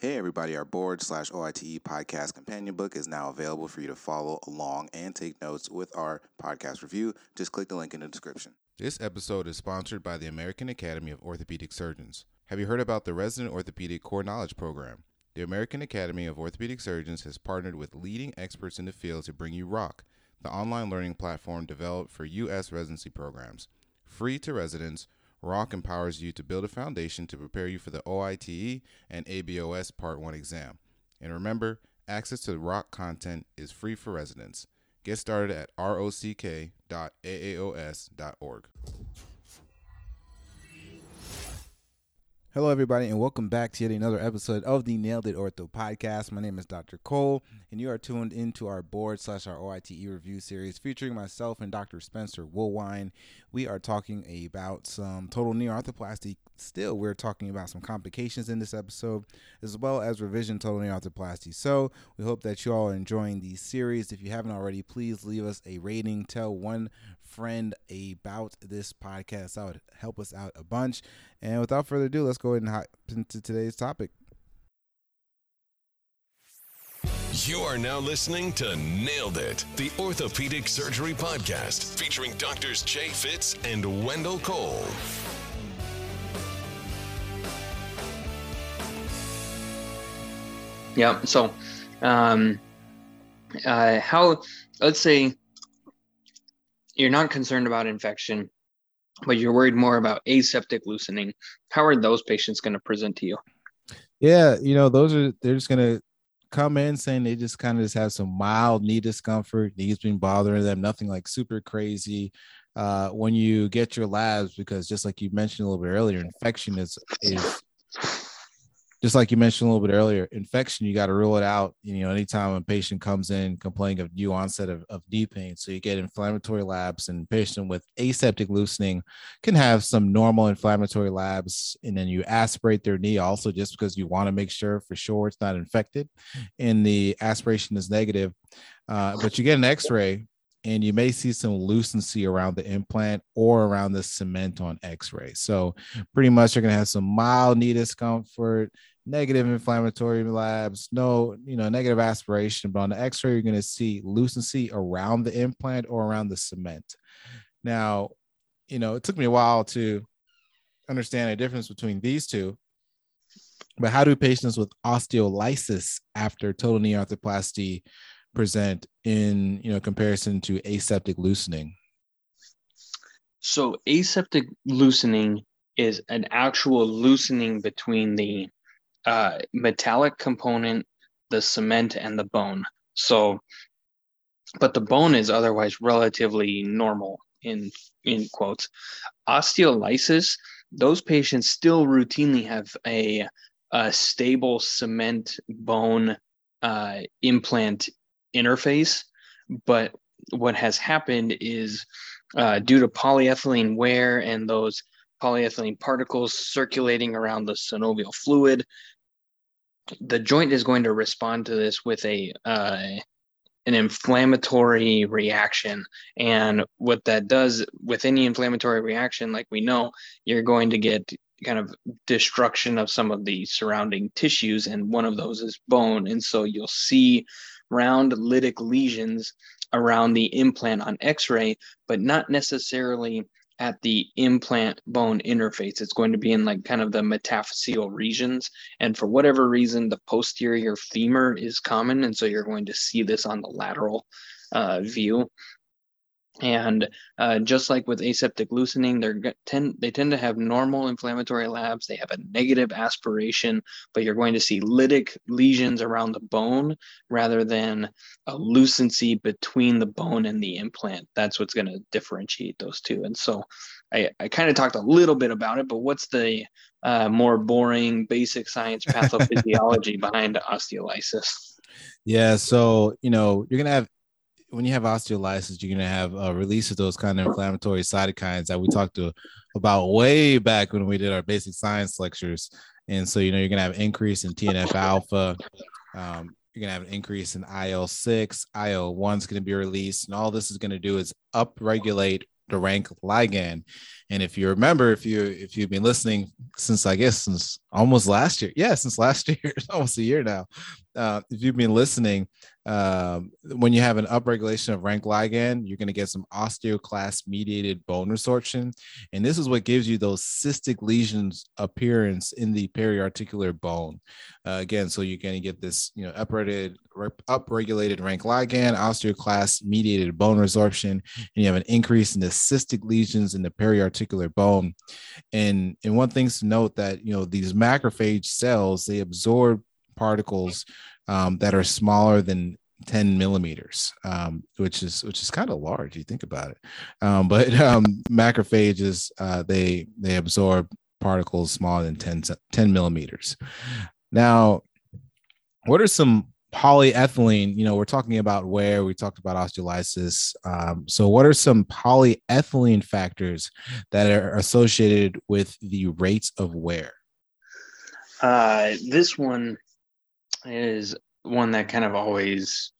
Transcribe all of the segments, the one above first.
Hey, everybody, our board slash OITE podcast companion book is now available for you to follow along and take notes with our podcast review. Just click the link in the description. This episode is sponsored by the American Academy of Orthopedic Surgeons. Have you heard about the Resident Orthopedic Core Knowledge Program? The American Academy of Orthopedic Surgeons has partnered with leading experts in the field to bring you ROCK, the online learning platform developed for U.S. residency programs. Free to residents, ROCK empowers you to build a foundation to prepare you for the OITE and ABOS Part 1 exam. And remember, access to the ROCK content is free for residents. Get started at rock.aaos.org. Hello, everybody, and welcome back to yet another episode of the Nailed It Ortho podcast. My name is Dr. Cole, and you are tuned into our board slash our OITE review series featuring myself and Dr. Spencer Woolwine. We are talking about some total knee arthroplasty. Still, we're talking about some complications in this episode, as well as revision total knee arthroplasty. So, we hope that you all are enjoying the series. If you haven't already, please leave us a rating. Tell one friend about this podcast. That would help us out a bunch. And without further ado, let's go ahead and hop into today's topic. You are now listening to Nailed It, the Orthopedic Surgery Podcast, featuring doctors Jay Fitz and Wendell Cole. Yeah. So, um, uh, how, let's say you're not concerned about infection, but you're worried more about aseptic loosening. How are those patients going to present to you? Yeah, you know, those are they're just gonna come in saying they just kind of just have some mild knee discomfort, knees been bothering them, nothing like super crazy. Uh, when you get your labs, because just like you mentioned a little bit earlier, infection is is just like you mentioned a little bit earlier, infection, you got to rule it out. You know, anytime a patient comes in complaining of new onset of, of knee pain. So you get inflammatory labs and patient with aseptic loosening can have some normal inflammatory labs. And then you aspirate their knee also just because you want to make sure for sure it's not infected. And the aspiration is negative. Uh, but you get an x-ray and you may see some lucency around the implant or around the cement on x-ray so pretty much you're going to have some mild knee discomfort negative inflammatory labs, no, you know, negative aspiration. But on the X-ray, you're going to see lucency around the implant or around the cement. Now, you know, it took me a while to understand the difference between these two. But how do patients with osteolysis after total knee arthroplasty present in you know comparison to aseptic loosening? So aseptic loosening is an actual loosening between the uh, metallic component, the cement, and the bone. So, but the bone is otherwise relatively normal in in quotes. Osteolysis, those patients still routinely have a, a stable cement bone uh, implant interface, but what has happened is uh, due to polyethylene wear and those polyethylene particles circulating around the synovial fluid. The joint is going to respond to this with a uh, an inflammatory reaction, and what that does with any inflammatory reaction, like we know, you're going to get kind of destruction of some of the surrounding tissues, and one of those is bone, and so you'll see round lytic lesions around the implant on X-ray, but not necessarily at the implant bone interface. It's going to be in like kind of the metaphyseal regions. And for whatever reason, the posterior femur is common. And so you're going to see this on the lateral uh, view. And uh, just like with aseptic loosening, they tend they tend to have normal inflammatory labs. They have a negative aspiration, but you're going to see lytic lesions around the bone rather than a lucency between the bone and the implant. That's what's going to differentiate those two. And so, I, I kind of talked a little bit about it, but what's the uh, more boring basic science pathophysiology behind osteolysis? Yeah, so you know you're gonna have when you have osteolysis, you're gonna have a release of those kind of inflammatory cytokines that we talked to about way back when we did our basic science lectures. And so, you know, you're gonna have increase in TNF alpha. Um, you're gonna have an increase in IL six. IL one is gonna be released, and all this is gonna do is upregulate the rank ligand. And if you remember, if you if you've been listening since I guess since almost last year, yeah, since last year, almost a year now. Uh, if you've been listening, um, when you have an upregulation of rank ligand, you're going to get some osteoclast mediated bone resorption. And this is what gives you those cystic lesions appearance in the periarticular bone. Uh, again, so you're going to get this, you know, upregulated, upregulated rank ligand, osteoclast mediated bone resorption, and you have an increase in the cystic lesions in the periarticular bone. And, and one thing to note that, you know, these macrophage cells, they absorb particles um, that are smaller than 10 millimeters, um, which is which is kind of large. You think about it, um, but um, macrophages uh, they they absorb particles smaller than 10, 10 millimeters. Now, what are some polyethylene? You know, we're talking about wear. We talked about osteolysis. Um, so, what are some polyethylene factors that are associated with the rates of wear? Uh, this one is one that kind of always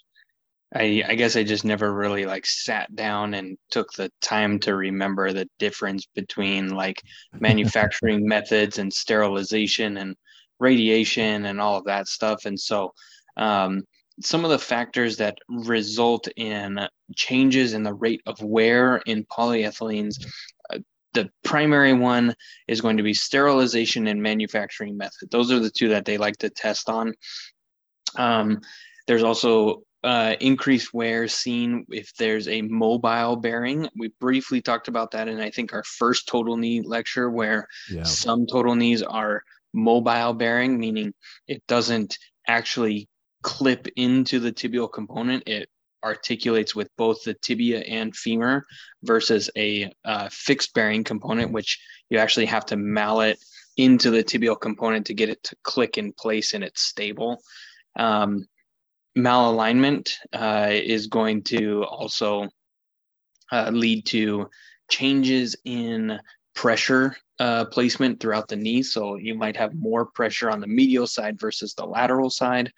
I, I guess I just never really like sat down and took the time to remember the difference between like manufacturing methods and sterilization and radiation and all of that stuff. And so, um, some of the factors that result in changes in the rate of wear in polyethylenes, uh, the primary one is going to be sterilization and manufacturing method. Those are the two that they like to test on. Um, there's also uh, increased wear seen if there's a mobile bearing. We briefly talked about that in I think our first total knee lecture, where yeah. some total knees are mobile bearing, meaning it doesn't actually clip into the tibial component. It articulates with both the tibia and femur versus a uh, fixed bearing component, which you actually have to mallet into the tibial component to get it to click in place and it's stable. Um, malalignment uh, is going to also uh, lead to changes in pressure uh, placement throughout the knee. So you might have more pressure on the medial side versus the lateral side,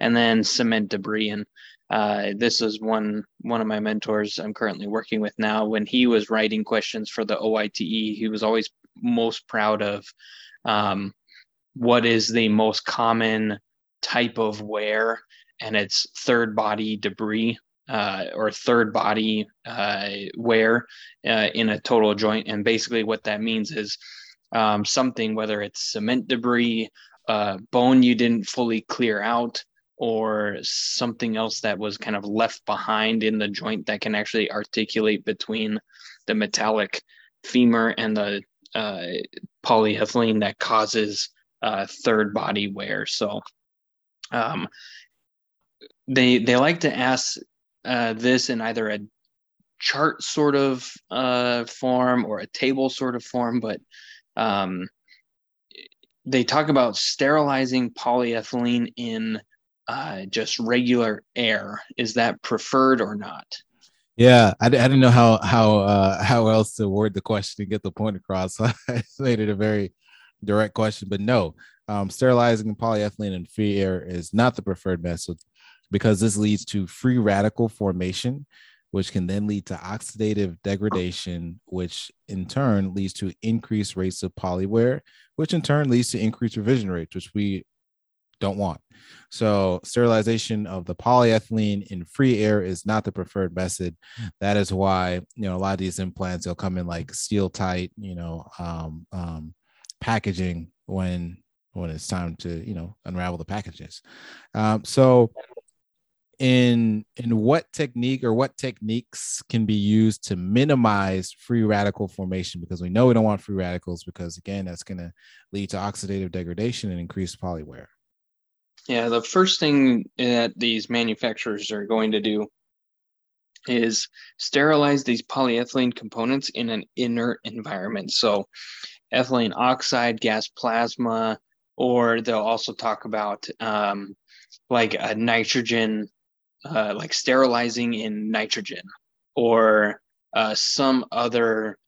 and then cement debris. And uh, this is one one of my mentors I'm currently working with now. When he was writing questions for the OITE, he was always most proud of um, what is the most common type of wear and it's third body debris uh, or third body uh, wear uh, in a total joint. And basically, what that means is um, something, whether it's cement debris, uh, bone you didn't fully clear out, or something else that was kind of left behind in the joint that can actually articulate between the metallic femur and the uh, polyethylene that causes uh, third body wear. So, um, they they like to ask uh, this in either a chart sort of uh, form or a table sort of form, but um, they talk about sterilizing polyethylene in uh, just regular air. Is that preferred or not? Yeah, I, I didn't know how how uh, how else to word the question to get the point across. So I made it a very direct question, but no, um, sterilizing polyethylene in free air is not the preferred method because this leads to free radical formation, which can then lead to oxidative degradation, which in turn leads to increased rates of polywear, which in turn leads to increased revision rates, which we don't want. So, sterilization of the polyethylene in free air is not the preferred method. That is why you know a lot of these implants they'll come in like steel tight, you know, um, um, packaging when when it's time to you know unravel the packages. Um, so in in what technique or what techniques can be used to minimize free radical formation because we know we don't want free radicals because again that's going to lead to oxidative degradation and increased polywear yeah the first thing that these manufacturers are going to do is sterilize these polyethylene components in an inert environment so ethylene oxide gas plasma or they'll also talk about um, like a nitrogen uh, like sterilizing in nitrogen or uh, some other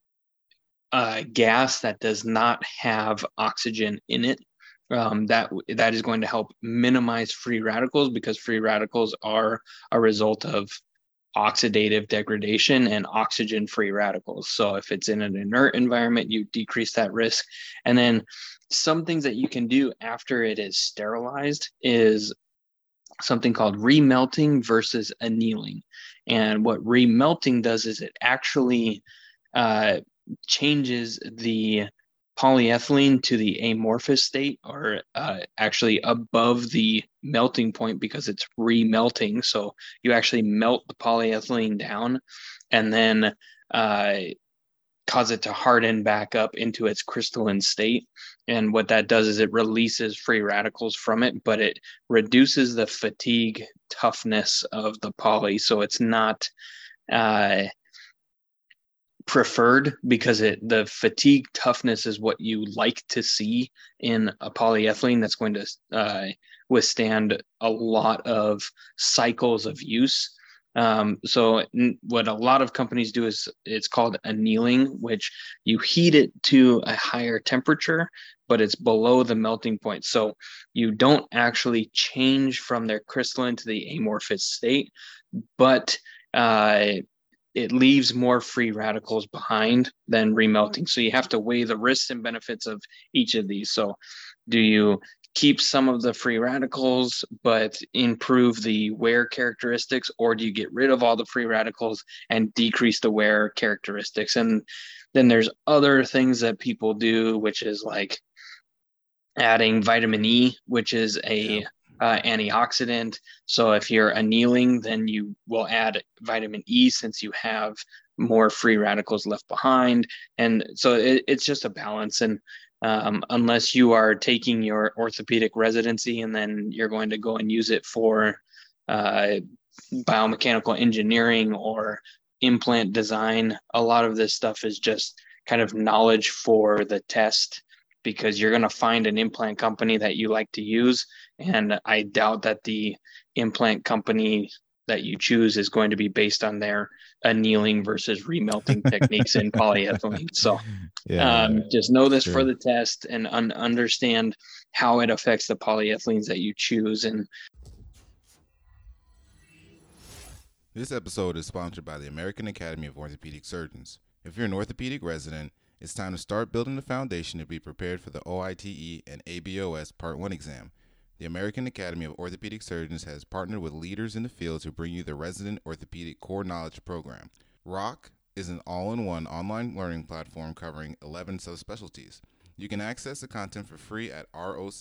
uh, gas that does not have oxygen in it. Um, that that is going to help minimize free radicals because free radicals are a result of oxidative degradation and oxygen free radicals. So if it's in an inert environment, you decrease that risk. And then some things that you can do after it is sterilized is something called remelting versus annealing. And what remelting does is it actually uh, changes the polyethylene to the amorphous state or uh, actually above the melting point because it's remelting. So you actually melt the polyethylene down and then uh, cause it to harden back up into its crystalline state. And what that does is it releases free radicals from it, but it reduces the fatigue toughness of the poly. So it's not uh, preferred because it the fatigue toughness is what you like to see in a polyethylene that's going to uh, withstand a lot of cycles of use. Um, so what a lot of companies do is it's called annealing, which you heat it to a higher temperature, but it's below the melting point. So you don't actually change from their crystalline to the amorphous state, but uh, it leaves more free radicals behind than remelting. So you have to weigh the risks and benefits of each of these. So do you keep some of the free radicals but improve the wear characteristics or do you get rid of all the free radicals and decrease the wear characteristics and then there's other things that people do which is like adding vitamin e which is a uh, antioxidant. So if you're annealing, then you will add vitamin E since you have more free radicals left behind. And so it, it's just a balance. And um, unless you are taking your orthopedic residency and then you're going to go and use it for uh, biomechanical engineering or implant design, a lot of this stuff is just kind of knowledge for the test because you're going to find an implant company that you like to use. And I doubt that the implant company that you choose is going to be based on their annealing versus remelting techniques in polyethylene. So yeah, um, just know this for the test and un- understand how it affects the polyethylenes that you choose. And this episode is sponsored by the American Academy of Orthopedic Surgeons. If you're an orthopedic resident, it's time to start building the foundation to be prepared for the OITE and ABOS Part 1 exam. The American Academy of Orthopedic Surgeons has partnered with leaders in the field to bring you the Resident Orthopedic Core Knowledge Program. ROCK is an all in one online learning platform covering 11 subspecialties. You can access the content for free at rock.aaos.org.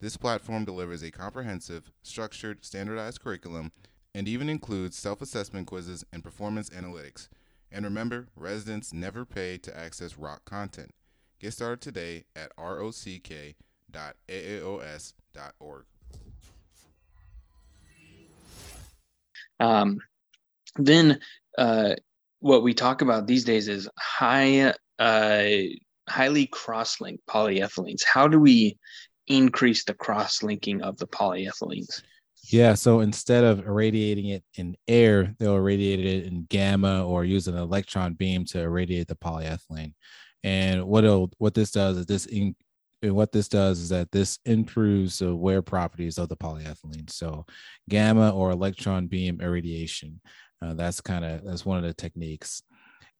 This platform delivers a comprehensive, structured, standardized curriculum and even includes self assessment quizzes and performance analytics. And remember, residents never pay to access ROCK content. Get started today at rock.aaos.org. Um, then, uh, what we talk about these days is high, uh, highly cross-linked polyethylenes. How do we increase the cross-linking of the polyethylenes? Yeah. So instead of irradiating it in air, they'll irradiate it in gamma or use an electron beam to irradiate the polyethylene. And what what this does is this in, what this does is that this improves the wear properties of the polyethylene. So gamma or electron beam irradiation. Uh, that's kind of that's one of the techniques.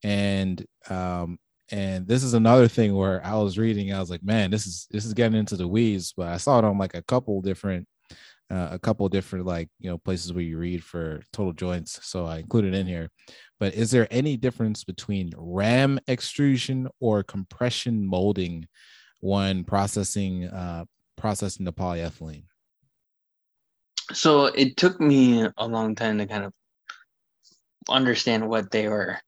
And um, and this is another thing where I was reading, I was like, man, this is this is getting into the weeds, but I saw it on like a couple different uh, a couple different like you know places where you read for total joints so i included it in here. But is there any difference between ram extrusion or compression molding when processing uh, processing the polyethylene? So it took me a long time to kind of understand what they were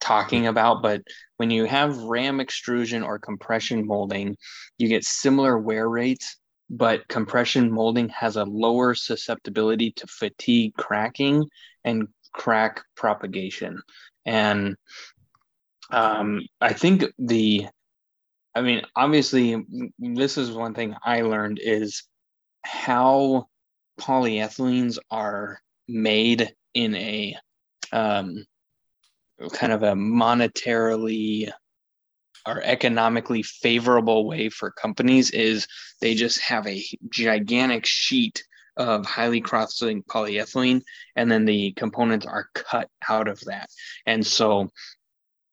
talking about but when you have ram extrusion or compression molding you get similar wear rates but compression molding has a lower susceptibility to fatigue cracking and crack propagation. And um, I think the, I mean, obviously, this is one thing I learned is how polyethylenes are made in a um, kind of a monetarily or economically favorable way for companies is they just have a gigantic sheet of highly crossing polyethylene, and then the components are cut out of that. And so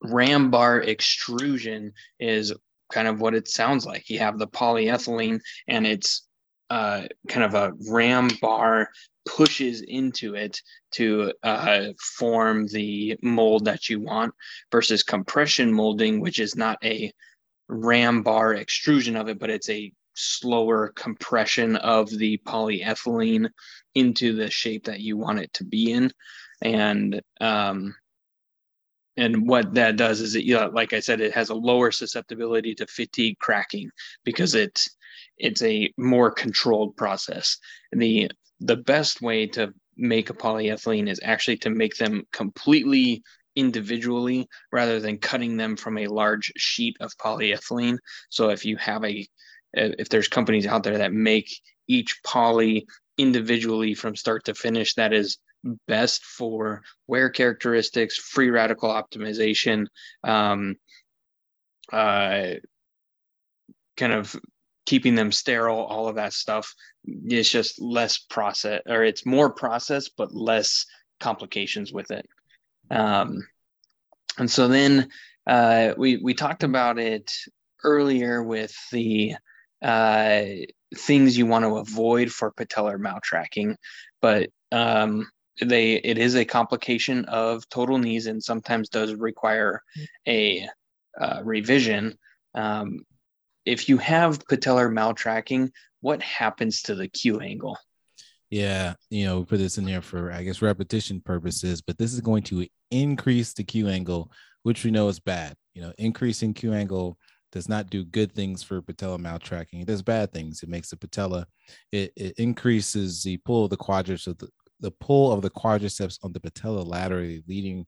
ram bar extrusion is kind of what it sounds like. You have the polyethylene and it's uh, kind of a ram bar pushes into it to uh, form the mold that you want versus compression molding, which is not a ram bar extrusion of it, but it's a slower compression of the polyethylene into the shape that you want it to be in. And um, and what that does is it, you know, like I said, it has a lower susceptibility to fatigue cracking because it's it's a more controlled process. The the best way to make a polyethylene is actually to make them completely individually rather than cutting them from a large sheet of polyethylene. So if you have a if there's companies out there that make each poly individually from start to finish that is best for wear characteristics, free radical optimization, um, uh, kind of keeping them sterile, all of that stuff. It's just less process, or it's more process, but less complications with it. Um, and so then uh, we we talked about it earlier with the uh, things you want to avoid for patellar maltracking, but um, they it is a complication of total knees and sometimes does require a uh, revision. Um, if you have patellar maltracking, what happens to the Q angle? Yeah, you know, we put this in there for I guess repetition purposes, but this is going to increase the Q angle, which we know is bad. You know, increasing Q angle does not do good things for patella maltracking. It does bad things. It makes the patella, it, it increases the pull of the quadriceps of the, the pull of the quadriceps on the patella laterally, leading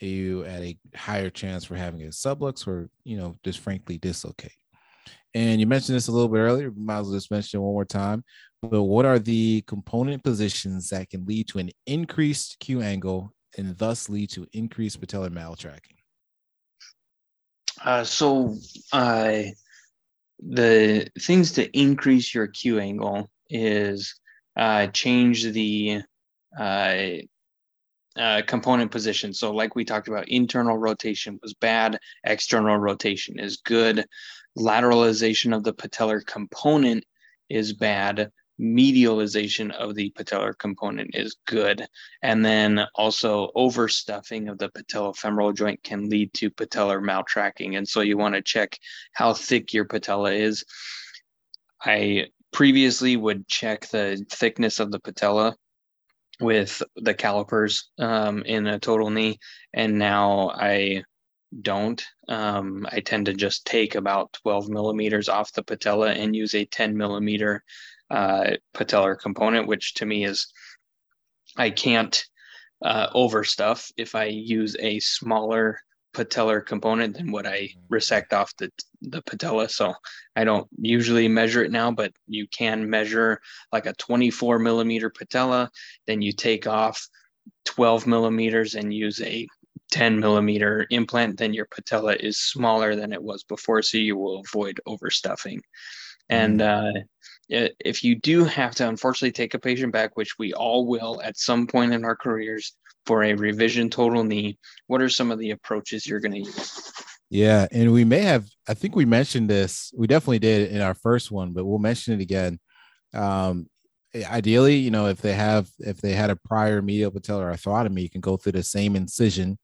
you at a higher chance for having a sublux or you know just frankly dislocate. And you mentioned this a little bit earlier. Might as well just mention it one more time. But what are the component positions that can lead to an increased Q angle and thus lead to increased patellar maltracking? Uh, so uh, the things to increase your Q angle is uh, change the uh, uh, component position. So, like we talked about, internal rotation was bad, external rotation is good. Lateralization of the patellar component is bad. Medialization of the patellar component is good. And then also overstuffing of the patellofemoral joint can lead to patellar maltracking. And so you want to check how thick your patella is. I previously would check the thickness of the patella with the calipers um, in a total knee, and now I don't. Um, I tend to just take about 12 millimeters off the patella and use a 10 millimeter uh, patellar component, which to me is I can't uh, overstuff if I use a smaller patellar component than what I mm-hmm. resect off the the patella. So I don't usually measure it now, but you can measure like a 24 millimeter patella. Then you take off 12 millimeters and use a 10 millimeter implant. Then your patella is smaller than it was before, so you will avoid overstuffing. And mm-hmm. uh, if you do have to unfortunately take a patient back, which we all will at some point in our careers, for a revision total knee, what are some of the approaches you're going to use? Yeah, and we may have, I think we mentioned this, we definitely did in our first one, but we'll mention it again. Um, ideally, you know, if they have, if they had a prior medial patellar arthrotomy, you can go through the same incision.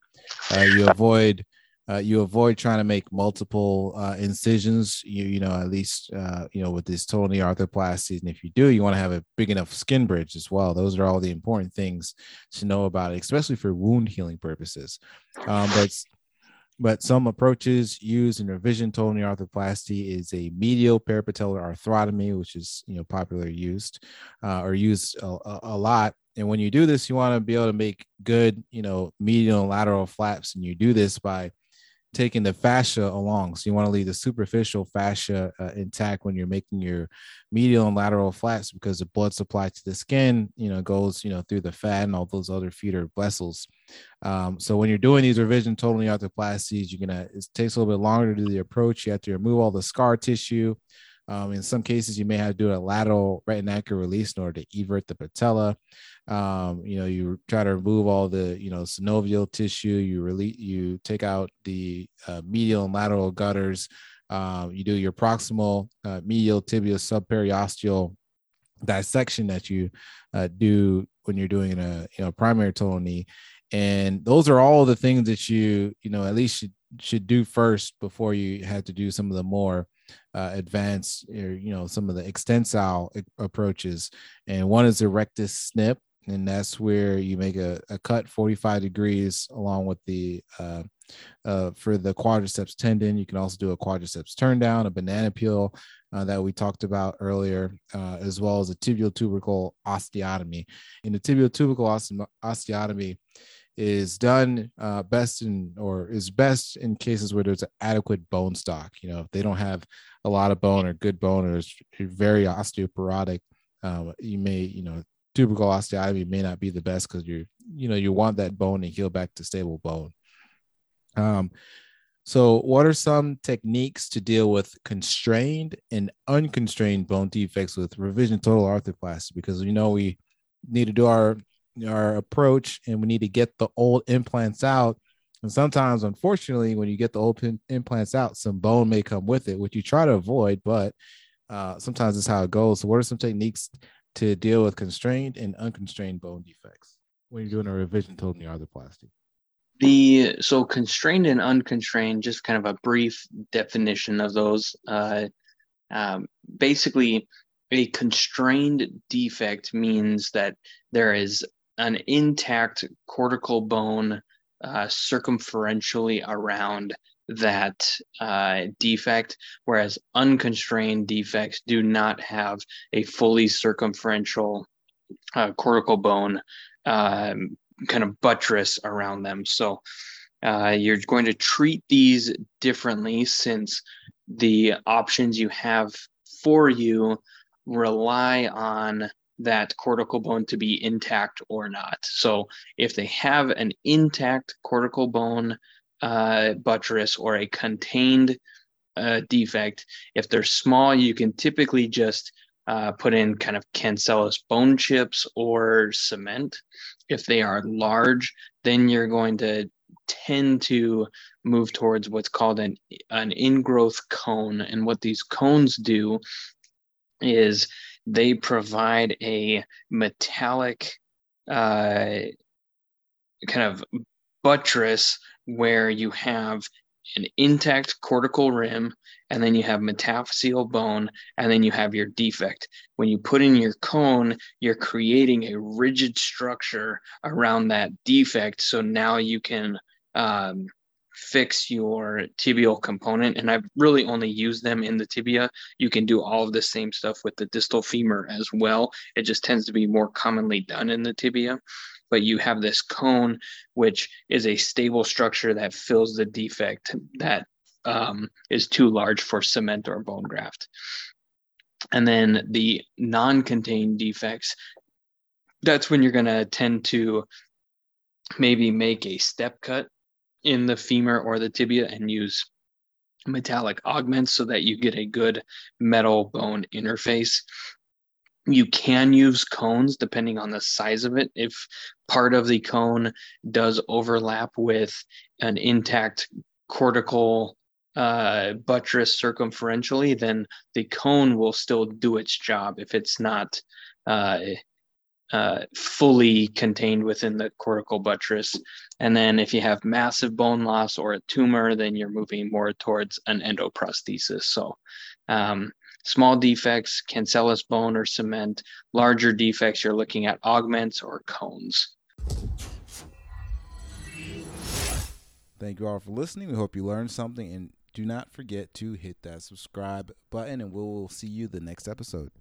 Uh, you avoid uh, you avoid trying to make multiple uh, incisions. You you know at least uh, you know with this total knee arthroplasty, and if you do, you want to have a big enough skin bridge as well. Those are all the important things to know about it, especially for wound healing purposes. Um, but but some approaches used in revision total knee arthroplasty is a medial parapatellar arthrotomy, which is you know popularly used uh, or used a, a lot and when you do this, you want to be able to make good, you know, medial and lateral flaps. And you do this by taking the fascia along. So you want to leave the superficial fascia uh, intact when you're making your medial and lateral flaps because the blood supply to the skin, you know, goes, you know, through the fat and all those other feeder vessels. Um, so when you're doing these revision total arthroplasties, you're gonna it takes a little bit longer to do the approach. You have to remove all the scar tissue. Um, in some cases, you may have to do a lateral right and retinacular release in order to evert the patella. Um, you know, you try to remove all the you know synovial tissue. You release, you take out the uh, medial and lateral gutters. Um, you do your proximal, uh, medial, tibial, subperiosteal dissection that you uh, do when you're doing a you know primary total knee, and those are all the things that you you know at least should should do first before you have to do some of the more uh, advanced you know some of the extensile approaches. And one is the rectus snip and that's where you make a, a cut 45 degrees along with the uh, uh, for the quadriceps tendon. You can also do a quadriceps turn down a banana peel uh, that we talked about earlier uh, as well as a tibial tubercle osteotomy. In the tibial tubercle osteotomy is done uh, best in or is best in cases where there's adequate bone stock. You know, if they don't have a lot of bone or good bone or is very osteoporotic, um, you may, you know, tubercle osteotomy may not be the best because you're, you know, you want that bone to heal back to stable bone. Um, so, what are some techniques to deal with constrained and unconstrained bone defects with revision total arthroplasty? Because you know we need to do our our approach and we need to get the old implants out. And sometimes unfortunately when you get the old implants out some bone may come with it which you try to avoid but uh, sometimes it's how it goes. So what are some techniques to deal with constrained and unconstrained bone defects when you're doing a revision knee arthroplasty? The so constrained and unconstrained just kind of a brief definition of those uh, um, basically a constrained defect means that there is an intact cortical bone uh, circumferentially around that uh, defect, whereas unconstrained defects do not have a fully circumferential uh, cortical bone um, kind of buttress around them. So uh, you're going to treat these differently since the options you have for you rely on that cortical bone to be intact or not. So if they have an intact cortical bone uh, buttress or a contained uh, defect, if they're small, you can typically just uh, put in kind of cancellous bone chips or cement. If they are large, then you're going to tend to move towards what's called an, an ingrowth cone. And what these cones do is they provide a metallic uh, kind of buttress where you have an intact cortical rim and then you have metaphyseal bone and then you have your defect. When you put in your cone you're creating a rigid structure around that defect so now you can um, fix your tibial component. And I've really only used them in the tibia. You can do all of the same stuff with the distal femur as well. It just tends to be more commonly done in the tibia. But you have this cone, which is a stable structure that fills the defect that um, is too large for cement or bone graft. And then the non contained defects, that's when you're going to tend to maybe make a step cut in the femur or the tibia and use metallic augments so that you get a good metal bone interface. You can use cones depending on the size of it. If part of the cone does overlap with an intact cortical uh, buttress circumferentially, then the cone will still do its job if it's not uh, uh, fully contained within the cortical buttress. And then if you have massive bone loss or a tumor, then you're moving more towards an endoprosthesis. So um, small defects, cancellous bone or cement, larger defects, you're looking at augments or cones. Thank you all for listening. We hope you learned something and do not forget to hit that subscribe button and we will see you the next episode.